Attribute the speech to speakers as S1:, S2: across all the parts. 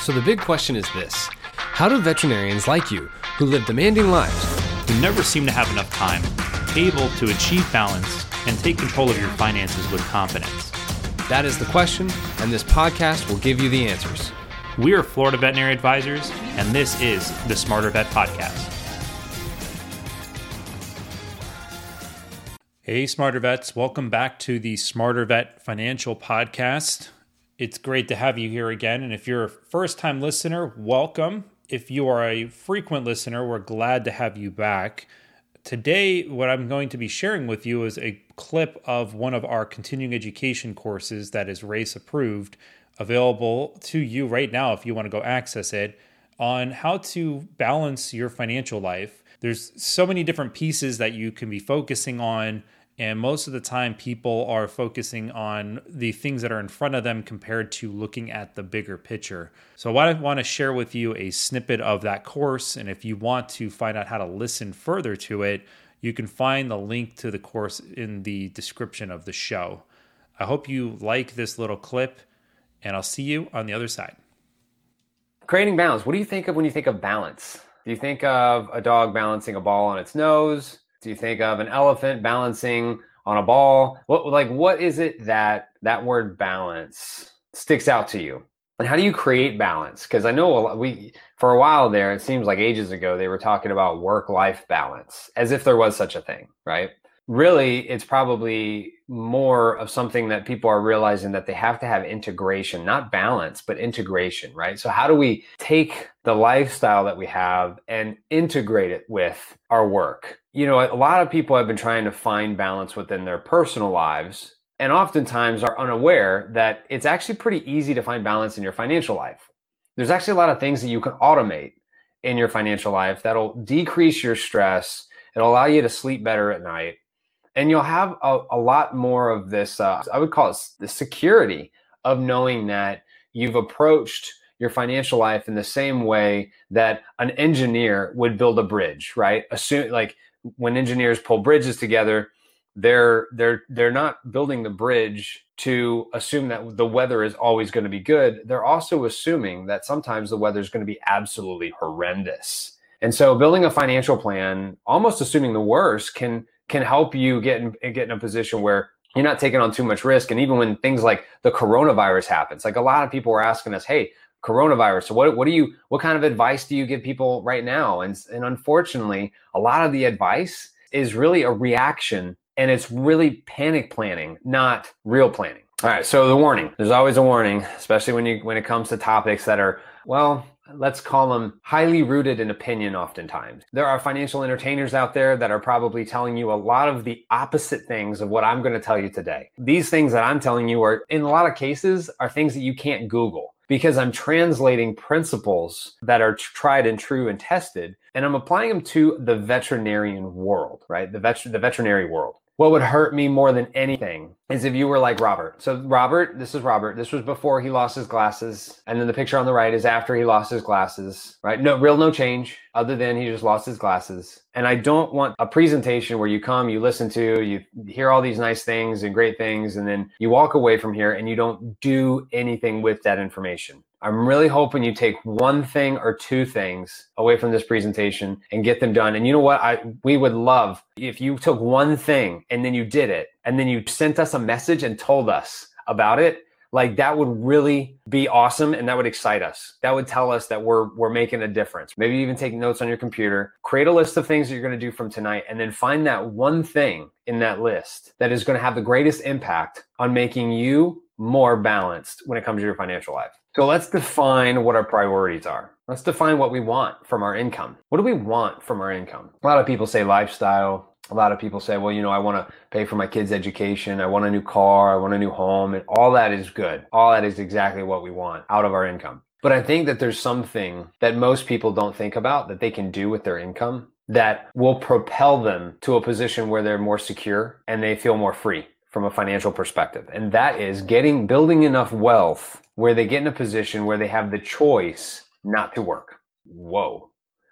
S1: So the big question is this How do veterinarians like you, who live demanding lives,
S2: who never seem to have enough time, able to achieve balance and take control of your finances with confidence?
S1: That is the question, and this podcast will give you the answers.
S2: We are Florida Veterinary Advisors, and this is the Smarter Vet Podcast. Hey, Smarter Vets, welcome back to the Smarter Vet Financial Podcast. It's great to have you here again. And if you're a first time listener, welcome. If you are a frequent listener, we're glad to have you back. Today, what I'm going to be sharing with you is a clip of one of our continuing education courses that is RACE approved, available to you right now if you want to go access it, on how to balance your financial life. There's so many different pieces that you can be focusing on and most of the time, people are focusing on the things that are in front of them compared to looking at the bigger picture. So, I want to share with you a snippet of that course. And if you want to find out how to listen further to it, you can find the link to the course in the description of the show. I hope you like this little clip, and I'll see you on the other side.
S3: Creating balance. What do you think of when you think of balance? Do you think of a dog balancing a ball on its nose? Do you think of an elephant balancing on a ball? What like what is it that that word balance sticks out to you? And how do you create balance? Because I know we for a while there, it seems like ages ago, they were talking about work life balance as if there was such a thing, right? really it's probably more of something that people are realizing that they have to have integration not balance but integration right so how do we take the lifestyle that we have and integrate it with our work you know a lot of people have been trying to find balance within their personal lives and oftentimes are unaware that it's actually pretty easy to find balance in your financial life. There's actually a lot of things that you can automate in your financial life that'll decrease your stress it'll allow you to sleep better at night and you'll have a, a lot more of this uh, i would call it the security of knowing that you've approached your financial life in the same way that an engineer would build a bridge right? Assume like when engineers pull bridges together they're they're they're not building the bridge to assume that the weather is always going to be good. They're also assuming that sometimes the weather is going to be absolutely horrendous. And so building a financial plan almost assuming the worst can can help you get in, get in a position where you're not taking on too much risk. And even when things like the coronavirus happens, like a lot of people were asking us, hey, coronavirus. So what, what do you, what kind of advice do you give people right now? And, and unfortunately, a lot of the advice is really a reaction and it's really panic planning, not real planning. All right. So the warning, there's always a warning, especially when you, when it comes to topics that are, well, let's call them highly rooted in opinion oftentimes. There are financial entertainers out there that are probably telling you a lot of the opposite things of what I'm going to tell you today. These things that I'm telling you are in a lot of cases are things that you can't Google because I'm translating principles that are tried and true and tested and I'm applying them to the veterinarian world, right? The vet- the veterinary world what would hurt me more than anything is if you were like Robert. So Robert, this is Robert. This was before he lost his glasses. And then the picture on the right is after he lost his glasses, right? No real no change other than he just lost his glasses. And I don't want a presentation where you come, you listen to, you hear all these nice things and great things and then you walk away from here and you don't do anything with that information. I'm really hoping you take one thing or two things away from this presentation and get them done. And you know what? I we would love if you took one thing and then you did it and then you sent us a message and told us about it. Like that would really be awesome and that would excite us. That would tell us that we're we're making a difference. Maybe even take notes on your computer. Create a list of things that you're going to do from tonight and then find that one thing in that list that is going to have the greatest impact on making you more balanced when it comes to your financial life. So let's define what our priorities are. Let's define what we want from our income. What do we want from our income? A lot of people say lifestyle. A lot of people say, well, you know, I want to pay for my kids' education. I want a new car. I want a new home. And all that is good. All that is exactly what we want out of our income. But I think that there's something that most people don't think about that they can do with their income that will propel them to a position where they're more secure and they feel more free from a financial perspective. And that is getting, building enough wealth where they get in a position where they have the choice not to work. Whoa.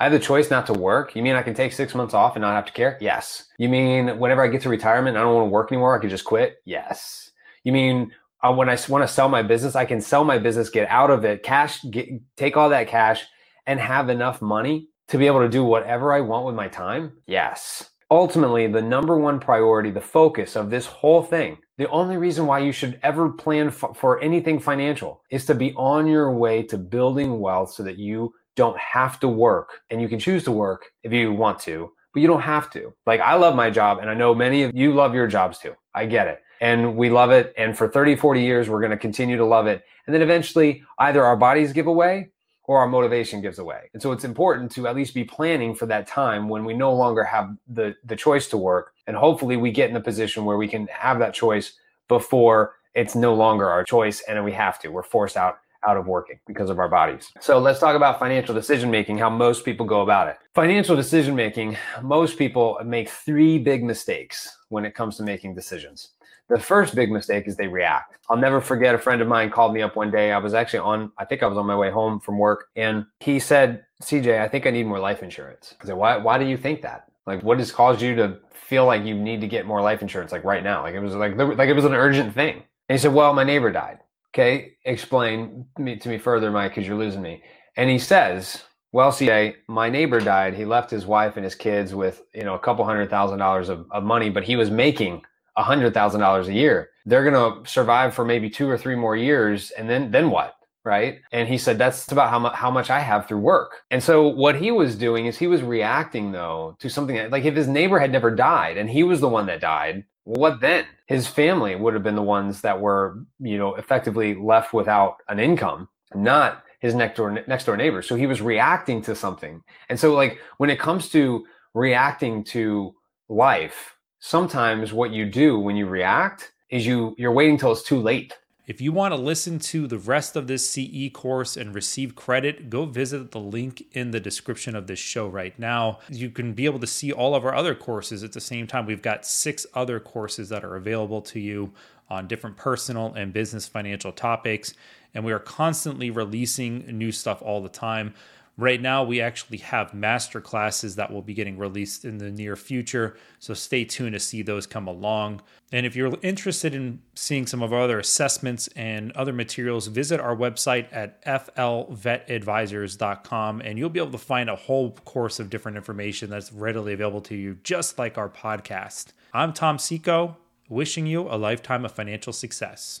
S3: I have the choice not to work. You mean I can take six months off and not have to care? Yes. You mean whenever I get to retirement, I don't want to work anymore, I can just quit? Yes. You mean uh, when I want to sell my business, I can sell my business, get out of it, cash, get, take all that cash, and have enough money to be able to do whatever I want with my time? Yes. Ultimately, the number one priority, the focus of this whole thing, the only reason why you should ever plan f- for anything financial is to be on your way to building wealth so that you don't have to work and you can choose to work if you want to, but you don't have to. Like I love my job and I know many of you love your jobs too. I get it. And we love it. And for 30, 40 years, we're going to continue to love it. And then eventually either our bodies give away or our motivation gives away. And so it's important to at least be planning for that time when we no longer have the, the choice to work. And hopefully we get in a position where we can have that choice before it's no longer our choice and we have to. We're forced out out of working because of our bodies. So let's talk about financial decision making, how most people go about it. Financial decision making, most people make three big mistakes when it comes to making decisions. The first big mistake is they react. I'll never forget a friend of mine called me up one day. I was actually on, I think I was on my way home from work, and he said, CJ, I think I need more life insurance. I said, why, why do you think that? Like, what has caused you to feel like you need to get more life insurance like right now? Like it was like, like it was an urgent thing. And he said, well, my neighbor died. Okay, explain me, to me further, Mike, because you're losing me. And he says, "Well, CJ, my neighbor died. He left his wife and his kids with you know a couple hundred thousand dollars of, of money, but he was making a hundred thousand dollars a year. They're gonna survive for maybe two or three more years, and then then what?" right? And he said that's about how much how much I have through work. And so what he was doing is he was reacting though to something that, like if his neighbor had never died and he was the one that died, what then? His family would have been the ones that were, you know, effectively left without an income, not his next door next door neighbor. So he was reacting to something. And so like when it comes to reacting to life, sometimes what you do when you react is you you're waiting till it's too late
S2: if you want to listen to the rest of this CE course and receive credit, go visit the link in the description of this show right now. You can be able to see all of our other courses at the same time. We've got six other courses that are available to you on different personal and business financial topics. And we are constantly releasing new stuff all the time. Right now, we actually have master classes that will be getting released in the near future. So stay tuned to see those come along. And if you're interested in seeing some of our other assessments and other materials, visit our website at flvetadvisors.com and you'll be able to find a whole course of different information that's readily available to you, just like our podcast. I'm Tom Seco, wishing you a lifetime of financial success.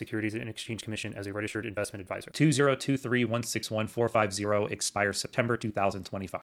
S2: Securities and Exchange Commission as a registered investment advisor. 2023 expires September 2025.